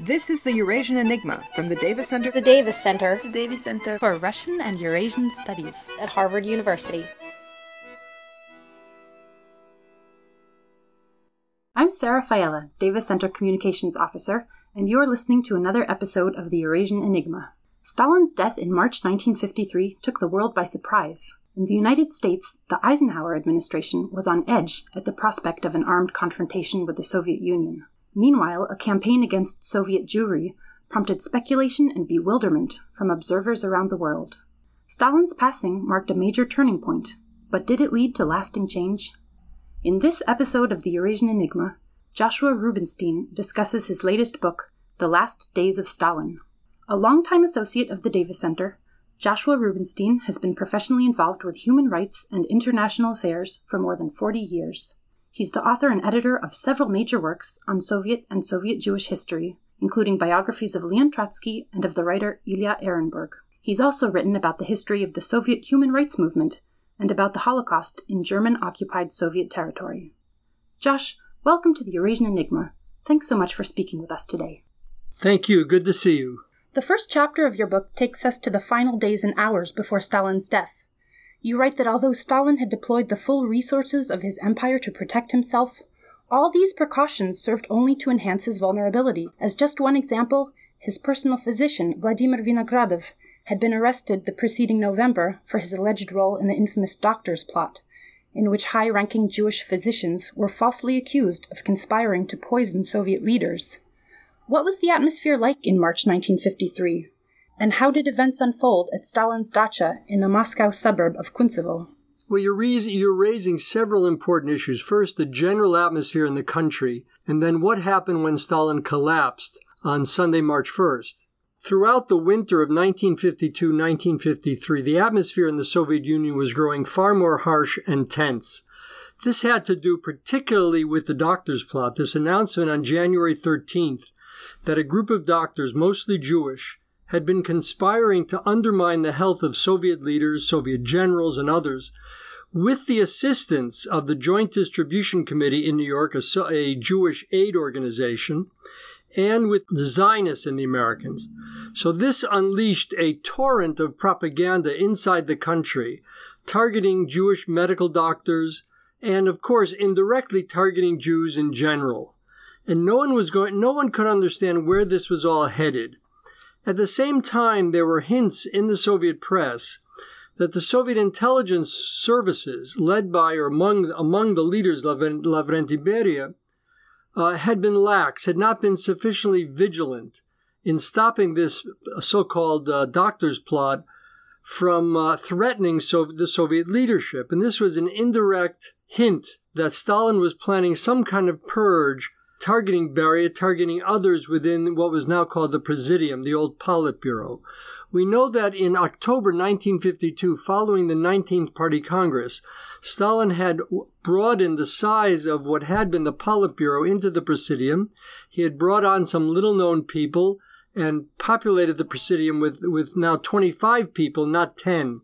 This is the Eurasian Enigma from the Davis Center. The Davis Center The Davis Center for Russian and Eurasian Studies. at Harvard University. I'm Sarah Fiella, Davis Center Communications Officer, and you're listening to another episode of the Eurasian Enigma. Stalin's death in March 1953 took the world by surprise. In the United States, the Eisenhower administration was on edge at the prospect of an armed confrontation with the Soviet Union. Meanwhile, a campaign against Soviet Jewry prompted speculation and bewilderment from observers around the world. Stalin's passing marked a major turning point, but did it lead to lasting change? In this episode of the Eurasian Enigma, Joshua Rubenstein discusses his latest book, The Last Days of Stalin. A longtime associate of the Davis Center, Joshua Rubenstein has been professionally involved with human rights and international affairs for more than 40 years. He's the author and editor of several major works on Soviet and Soviet Jewish history, including biographies of Leon Trotsky and of the writer Ilya Ehrenburg. He's also written about the history of the Soviet human rights movement and about the Holocaust in German occupied Soviet territory. Josh, welcome to the Eurasian Enigma. Thanks so much for speaking with us today. Thank you. Good to see you. The first chapter of your book takes us to the final days and hours before Stalin's death. You write that although Stalin had deployed the full resources of his empire to protect himself, all these precautions served only to enhance his vulnerability. As just one example, his personal physician, Vladimir Vinogradov, had been arrested the preceding November for his alleged role in the infamous Doctors Plot, in which high ranking Jewish physicians were falsely accused of conspiring to poison Soviet leaders. What was the atmosphere like in March 1953? And how did events unfold at Stalin's dacha in the Moscow suburb of Kuntsevo? Well, you're, rais- you're raising several important issues. First, the general atmosphere in the country, and then what happened when Stalin collapsed on Sunday, March 1st. Throughout the winter of 1952 1953, the atmosphere in the Soviet Union was growing far more harsh and tense. This had to do particularly with the doctor's plot, this announcement on January 13th that a group of doctors, mostly Jewish, had been conspiring to undermine the health of Soviet leaders, Soviet generals, and others with the assistance of the Joint Distribution Committee in New York, a, a Jewish aid organization, and with the Zionists and the Americans. So this unleashed a torrent of propaganda inside the country, targeting Jewish medical doctors, and of course indirectly targeting Jews in general. And no one was going, no one could understand where this was all headed. At the same time, there were hints in the Soviet press that the Soviet intelligence services, led by or among, among the leaders, Lavren- Lavrenti Beria, uh, had been lax, had not been sufficiently vigilant in stopping this so called uh, doctor's plot from uh, threatening so- the Soviet leadership. And this was an indirect hint that Stalin was planning some kind of purge targeting Beria, targeting others within what was now called the Presidium, the old Politburo. We know that in October 1952, following the 19th Party Congress, Stalin had broadened the size of what had been the Politburo into the Presidium. He had brought on some little known people and populated the Presidium with, with now 25 people, not 10.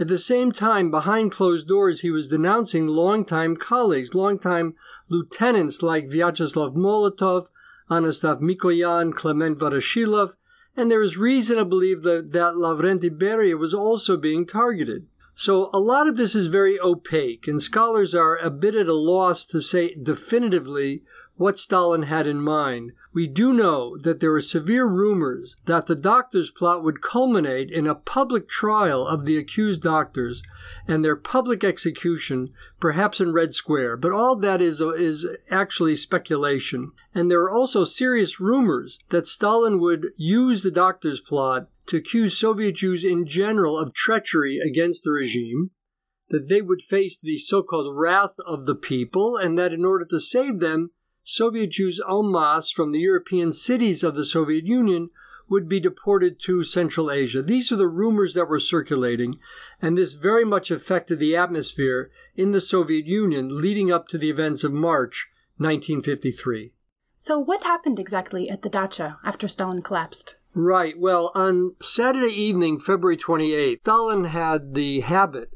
At the same time, behind closed doors, he was denouncing longtime colleagues, longtime lieutenants like Vyacheslav Molotov, Anastas Mikoyan, Kliment Voroshilov, and there is reason to believe that, that Lavrenti Beria was also being targeted. So a lot of this is very opaque, and scholars are a bit at a loss to say definitively what Stalin had in mind. We do know that there were severe rumors that the doctor's plot would culminate in a public trial of the accused doctors and their public execution, perhaps in Red Square. But all that is, is actually speculation. And there are also serious rumors that Stalin would use the doctor's plot to accuse Soviet Jews in general of treachery against the regime, that they would face the so called wrath of the people, and that in order to save them, Soviet Jews en masse from the European cities of the Soviet Union would be deported to Central Asia. These are the rumors that were circulating, and this very much affected the atmosphere in the Soviet Union leading up to the events of March 1953. So, what happened exactly at the dacha after Stalin collapsed? Right. Well, on Saturday evening, February 28th, Stalin had the habit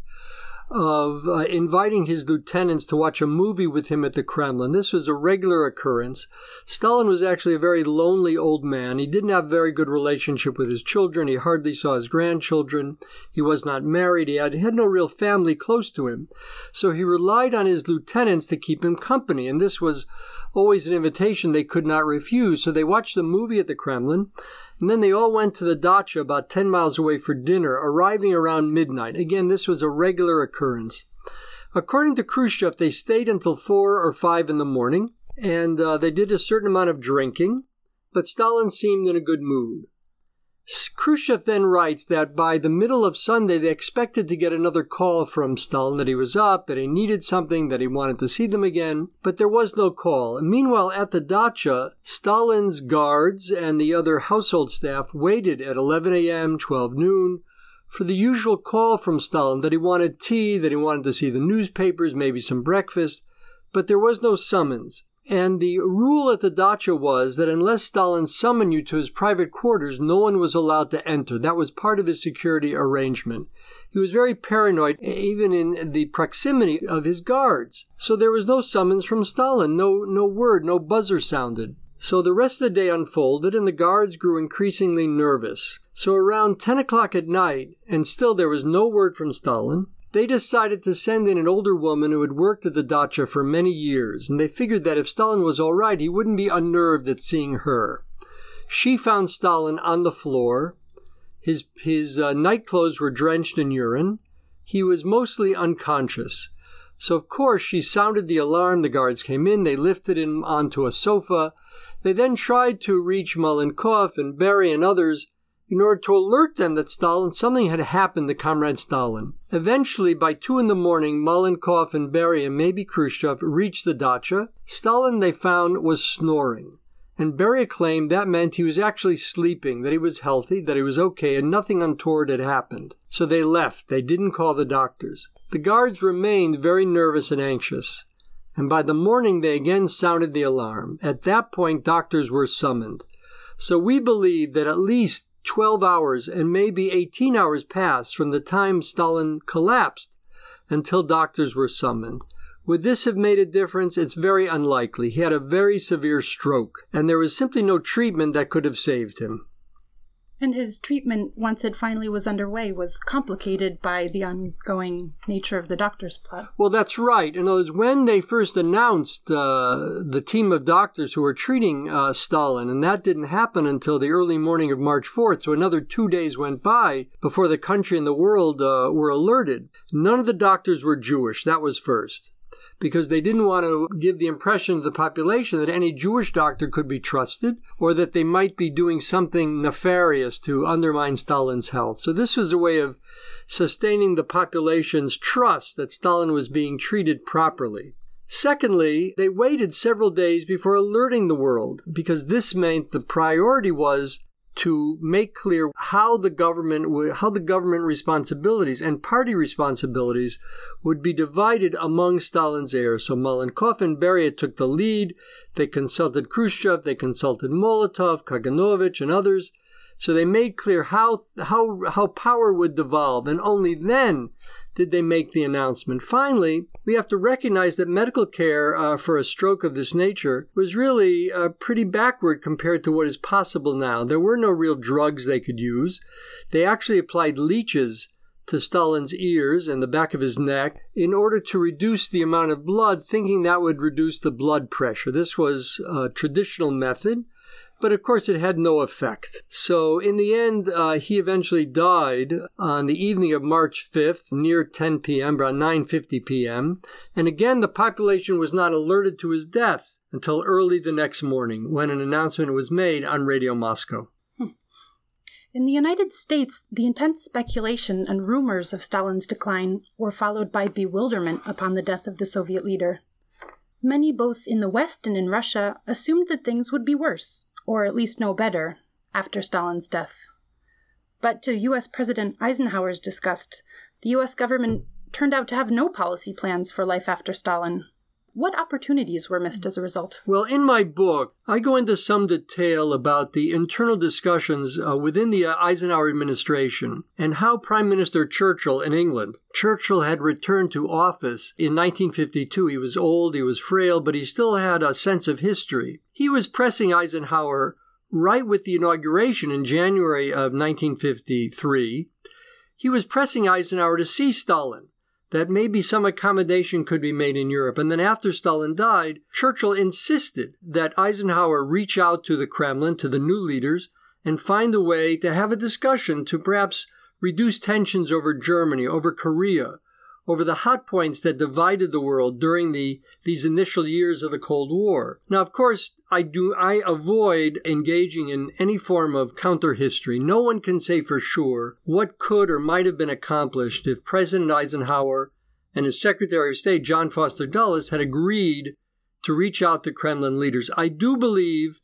of uh, inviting his lieutenants to watch a movie with him at the Kremlin. This was a regular occurrence. Stalin was actually a very lonely old man. He didn't have a very good relationship with his children. He hardly saw his grandchildren. He was not married. He had, he had no real family close to him. So he relied on his lieutenants to keep him company. And this was always an invitation they could not refuse. So they watched the movie at the Kremlin. And then they all went to the dacha about 10 miles away for dinner, arriving around midnight. Again, this was a regular occurrence. According to Khrushchev, they stayed until 4 or 5 in the morning, and uh, they did a certain amount of drinking, but Stalin seemed in a good mood. Khrushchev then writes that by the middle of Sunday, they expected to get another call from Stalin that he was up, that he needed something, that he wanted to see them again, but there was no call. And meanwhile, at the dacha, Stalin's guards and the other household staff waited at 11 a.m., 12 noon, for the usual call from Stalin that he wanted tea, that he wanted to see the newspapers, maybe some breakfast, but there was no summons. And the rule at the dacha was that unless Stalin summoned you to his private quarters, no one was allowed to enter. That was part of his security arrangement. He was very paranoid, even in the proximity of his guards. So there was no summons from Stalin, no, no word, no buzzer sounded. So the rest of the day unfolded, and the guards grew increasingly nervous. So around 10 o'clock at night, and still there was no word from Stalin, they decided to send in an older woman who had worked at the dacha for many years, and they figured that if Stalin was all right, he wouldn't be unnerved at seeing her. She found Stalin on the floor. His, his uh, nightclothes were drenched in urine. He was mostly unconscious. So, of course, she sounded the alarm. The guards came in. They lifted him onto a sofa. They then tried to reach Malenkov and Beria and others, in order to alert them that Stalin, something had happened to Comrade Stalin. Eventually, by two in the morning, Malenkov and Beria and maybe Khrushchev reached the dacha. Stalin, they found, was snoring. And Beria claimed that meant he was actually sleeping, that he was healthy, that he was okay, and nothing untoward had happened. So they left. They didn't call the doctors. The guards remained very nervous and anxious. And by the morning, they again sounded the alarm. At that point, doctors were summoned. So we believe that at least 12 hours and maybe 18 hours passed from the time Stalin collapsed until doctors were summoned. Would this have made a difference? It's very unlikely. He had a very severe stroke, and there was simply no treatment that could have saved him. And his treatment, once it finally was underway, was complicated by the ongoing nature of the doctor's plot. Well, that's right. In other words, when they first announced uh, the team of doctors who were treating uh, Stalin, and that didn't happen until the early morning of March 4th, so another two days went by before the country and the world uh, were alerted. None of the doctors were Jewish. That was first because they didn't want to give the impression to the population that any Jewish doctor could be trusted or that they might be doing something nefarious to undermine Stalin's health. So this was a way of sustaining the population's trust that Stalin was being treated properly. Secondly, they waited several days before alerting the world because this meant the priority was to make clear how the government how the government responsibilities and party responsibilities would be divided among Stalin's heirs. So Malenkov and Beria took the lead. They consulted Khrushchev, they consulted Molotov, Kaganovich, and others. So they made clear how how how power would devolve, and only then did they make the announcement. Finally, we have to recognize that medical care uh, for a stroke of this nature was really uh, pretty backward compared to what is possible now. There were no real drugs they could use. They actually applied leeches to Stalin's ears and the back of his neck in order to reduce the amount of blood, thinking that would reduce the blood pressure. This was a traditional method but of course it had no effect. So in the end, uh, he eventually died on the evening of March 5th, near 10 p.m., around 9:50 p.m. And again, the population was not alerted to his death until early the next morning, when an announcement was made on Radio Moscow. Hmm. In the United States, the intense speculation and rumors of Stalin's decline were followed by bewilderment upon the death of the Soviet leader. Many, both in the West and in Russia, assumed that things would be worse, or at least no better, after Stalin's death. But to US President Eisenhower's disgust, the US government turned out to have no policy plans for life after Stalin. What opportunities were missed as a result? Well, in my book, I go into some detail about the internal discussions uh, within the uh, Eisenhower administration and how Prime Minister Churchill in England, Churchill had returned to office in 1952. He was old, he was frail, but he still had a sense of history. He was pressing Eisenhower right with the inauguration in January of 1953. He was pressing Eisenhower to see Stalin that maybe some accommodation could be made in Europe. And then after Stalin died, Churchill insisted that Eisenhower reach out to the Kremlin, to the new leaders, and find a way to have a discussion to perhaps reduce tensions over Germany, over Korea, over the hot points that divided the world during the these initial years of the Cold War. Now, of course, I do I avoid engaging in any form of counter history. No one can say for sure what could or might have been accomplished if President Eisenhower and his Secretary of State John Foster Dulles had agreed to reach out to Kremlin leaders. I do believe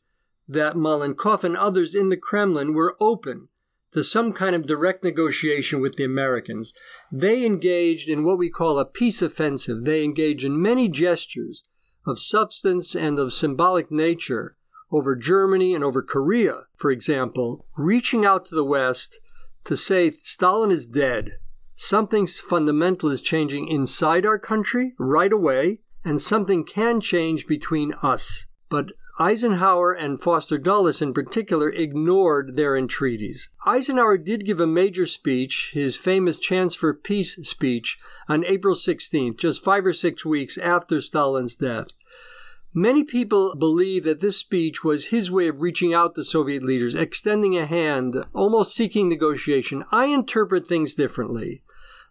that Malenkov and others in the Kremlin were open to some kind of direct negotiation with the Americans. They engaged in what we call a peace offensive. They engaged in many gestures of substance and of symbolic nature over Germany and over Korea, for example, reaching out to the West to say Stalin is dead. Something fundamental is changing inside our country right away, and something can change between us. But Eisenhower and Foster Dulles in particular ignored their entreaties. Eisenhower did give a major speech, his famous Chance for Peace speech, on April 16th, just five or six weeks after Stalin's death. Many people believe that this speech was his way of reaching out to Soviet leaders, extending a hand, almost seeking negotiation. I interpret things differently.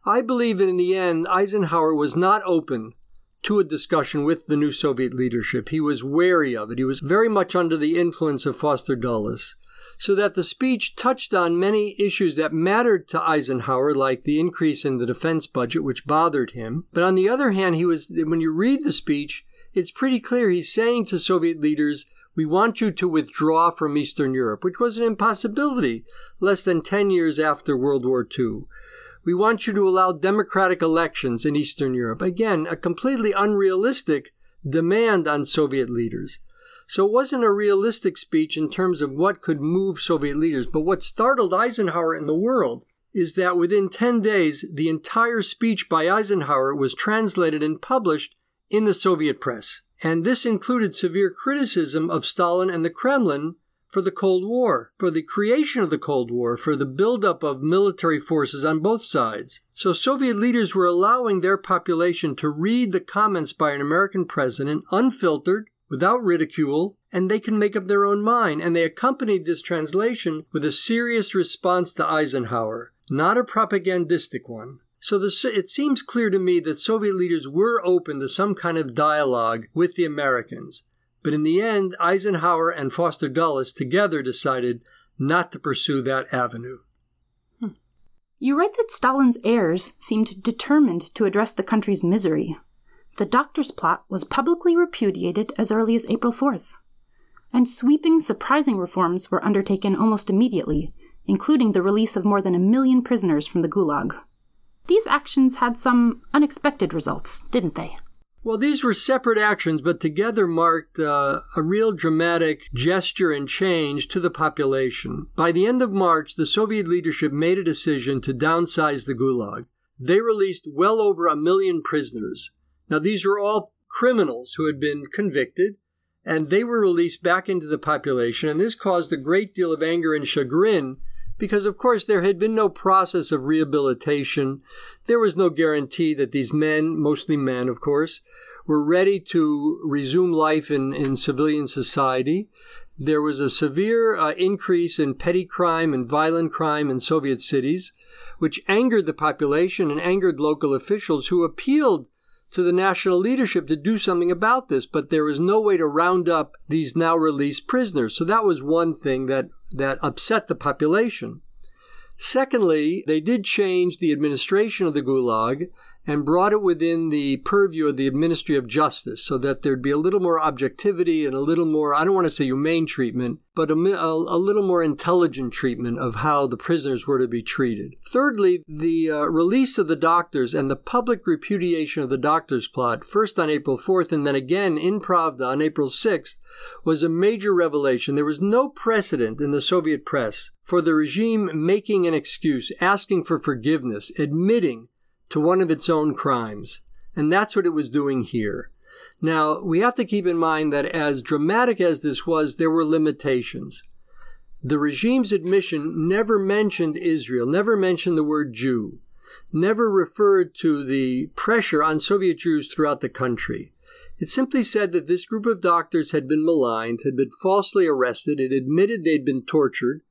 I believe that in the end, Eisenhower was not open to a discussion with the new Soviet leadership. He was wary of it. He was very much under the influence of Foster Dulles. So that the speech touched on many issues that mattered to Eisenhower, like the increase in the defense budget, which bothered him. But on the other hand, he was, when you read the speech, it's pretty clear he's saying to Soviet leaders, we want you to withdraw from Eastern Europe, which was an impossibility less than 10 years after World War II. We want you to allow democratic elections in Eastern Europe. Again, a completely unrealistic demand on Soviet leaders. So it wasn't a realistic speech in terms of what could move Soviet leaders. But what startled Eisenhower in the world is that within 10 days, the entire speech by Eisenhower was translated and published in the Soviet press. And this included severe criticism of Stalin and the Kremlin for the Cold War, for the creation of the Cold War, for the buildup of military forces on both sides. So Soviet leaders were allowing their population to read the comments by an American president unfiltered, without ridicule, and they can make up their own mind. And they accompanied this translation with a serious response to Eisenhower, not a propagandistic one. So the, it seems clear to me that Soviet leaders were open to some kind of dialogue with the Americans. But in the end, Eisenhower and Foster Dulles together decided not to pursue that avenue. Hmm. You write that Stalin's heirs seemed determined to address the country's misery. The doctor's plot was publicly repudiated as early as April 4th. And sweeping, surprising reforms were undertaken almost immediately, including the release of more than a million prisoners from the Gulag. These actions had some unexpected results, didn't they? Well, these were separate actions, but together marked uh, a real dramatic gesture and change to the population. By the end of March, the Soviet leadership made a decision to downsize the Gulag. They released well over a million prisoners. Now, these were all criminals who had been convicted, and they were released back into the population, and this caused a great deal of anger and chagrin because, of course, there had been no process of rehabilitation. There was no guarantee that these men, mostly men, of course, were ready to resume life in, in civilian society. There was a severe uh, increase in petty crime and violent crime in Soviet cities, which angered the population and angered local officials who appealed to the national leadership to do something about this, but there was no way to round up these now released prisoners. So that was one thing that, that upset the population. Secondly, they did change the administration of the Gulag, and brought it within the purview of the Ministry of Justice so that there'd be a little more objectivity and a little more, I don't want to say humane treatment, but a, a, little more intelligent treatment of how the prisoners were to be treated. Thirdly, the uh, release of the doctors and the public repudiation of the doctors plot, first on April 4th and then again in Pravda on April 6th, was a major revelation. There was no precedent in the Soviet press for the regime making an excuse, asking for forgiveness, admitting to one of its own crimes. And that's what it was doing here. Now, we have to keep in mind that as dramatic as this was, there were limitations. The regime's admission never mentioned Israel, never mentioned the word Jew, never referred to the pressure on Soviet Jews throughout the country. It simply said that this group of doctors had been maligned, had been falsely arrested, it admitted they'd been tortured.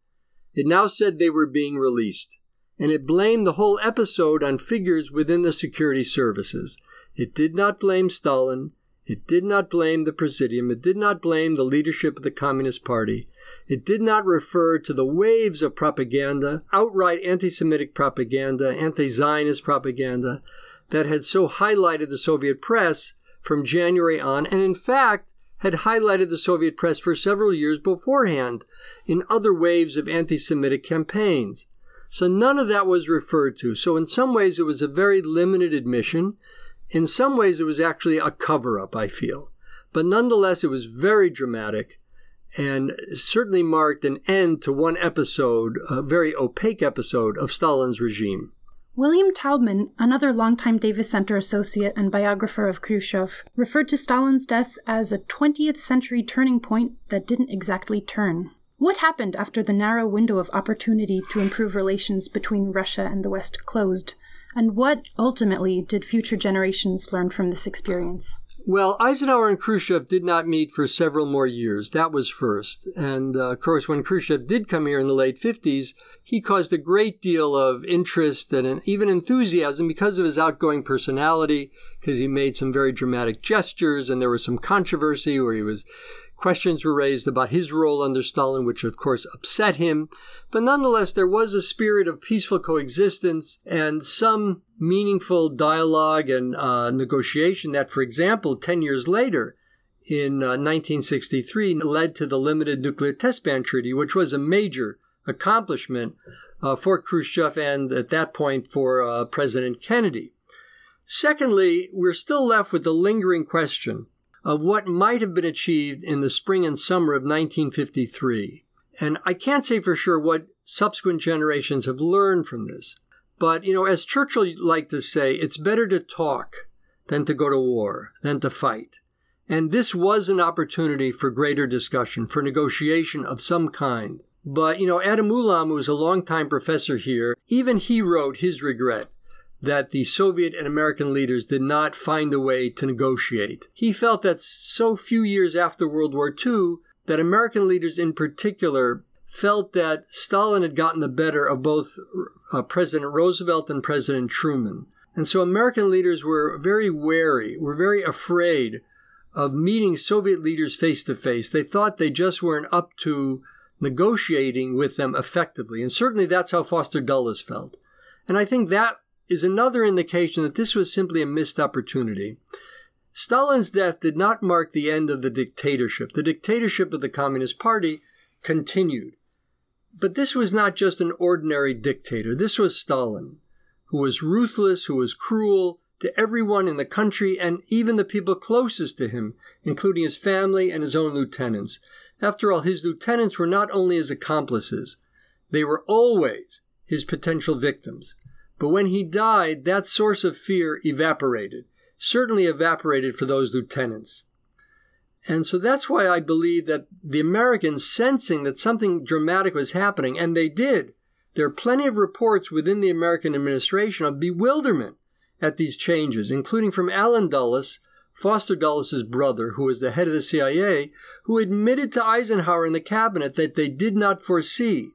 It now said they were being released and it blamed the whole episode on figures within the security services. It did not blame Stalin. It did not blame the Presidium. It did not blame the leadership of the Communist Party. It did not refer to the waves of propaganda, outright anti Semitic propaganda, anti Zionist propaganda, that had so highlighted the Soviet press from January on, and in fact, had highlighted the Soviet press for several years beforehand in other waves of anti Semitic campaigns. So none of that was referred to. So in some ways, it was a very limited admission. In some ways, it was actually a cover up, I feel. But nonetheless, it was very dramatic and certainly marked an end to one episode, a very opaque episode of Stalin's regime. William Taubman, another longtime Davis Center associate and biographer of Khrushchev, referred to Stalin's death as a 20th century turning point that didn't exactly turn. What happened after the narrow window of opportunity to improve relations between Russia and the West closed? And what, ultimately, did future generations learn from this experience? Well, Eisenhower and Khrushchev did not meet for several more years. That was first. And uh, of course, when Khrushchev did come here in the late 50s, he caused a great deal of interest and even enthusiasm because of his outgoing personality, because he made some very dramatic gestures, and there was some controversy where he was Questions were raised about his role under Stalin, which of course upset him. But nonetheless, there was a spirit of peaceful coexistence and some meaningful dialogue and uh, negotiation that, for example, 10 years later, in uh, 1963, led to the Limited Nuclear Test Ban Treaty, which was a major accomplishment uh, for Khrushchev and at that point for uh, President Kennedy. Secondly, we're still left with the lingering question of what might have been achieved in the spring and summer of 1953. And I can't say for sure what subsequent generations have learned from this. But, you know, as Churchill liked to say, it's better to talk than to go to war, than to fight. And this was an opportunity for greater discussion, for negotiation of some kind. But, you know, Adam Ulam, who was a longtime professor here, even he wrote his regret that the Soviet and American leaders did not find a way to negotiate. He felt that so few years after World War II, that American leaders in particular felt that Stalin had gotten the better of both uh, President Roosevelt and President Truman. And so American leaders were very wary, were very afraid of meeting Soviet leaders face to face. They thought they just weren't up to negotiating with them effectively. And certainly that's how Foster Dulles felt. And I think that is another indication that this was simply a missed opportunity. Stalin's death did not mark the end of the dictatorship. The dictatorship of the Communist Party continued. But this was not just an ordinary dictator. This was Stalin, who was ruthless, who was cruel to everyone in the country and even the people closest to him, including his family and his own lieutenants. After all, his lieutenants were not only his accomplices, they were always his potential victims. But when he died, that source of fear evaporated, certainly evaporated for those lieutenants. And so that's why I believe that the Americans, sensing that something dramatic was happening, and they did, there are plenty of reports within the American administration of bewilderment at these changes, including from Allen Dulles, Foster Dulles' brother, who was the head of the CIA, who admitted to Eisenhower in the cabinet that they did not foresee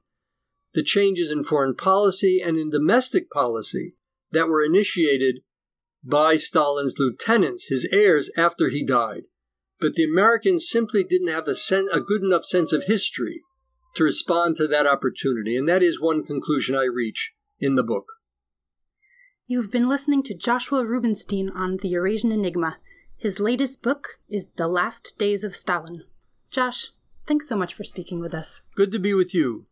the changes in foreign policy and in domestic policy that were initiated by Stalin's lieutenants, his heirs, after he died. But the Americans simply didn't have a, sen- a good enough sense of history to respond to that opportunity, and that is one conclusion I reach in the book. You've been listening to Joshua Rubenstein on the Eurasian Enigma. His latest book is The Last Days of Stalin. Josh, thanks so much for speaking with us. Good to be with you.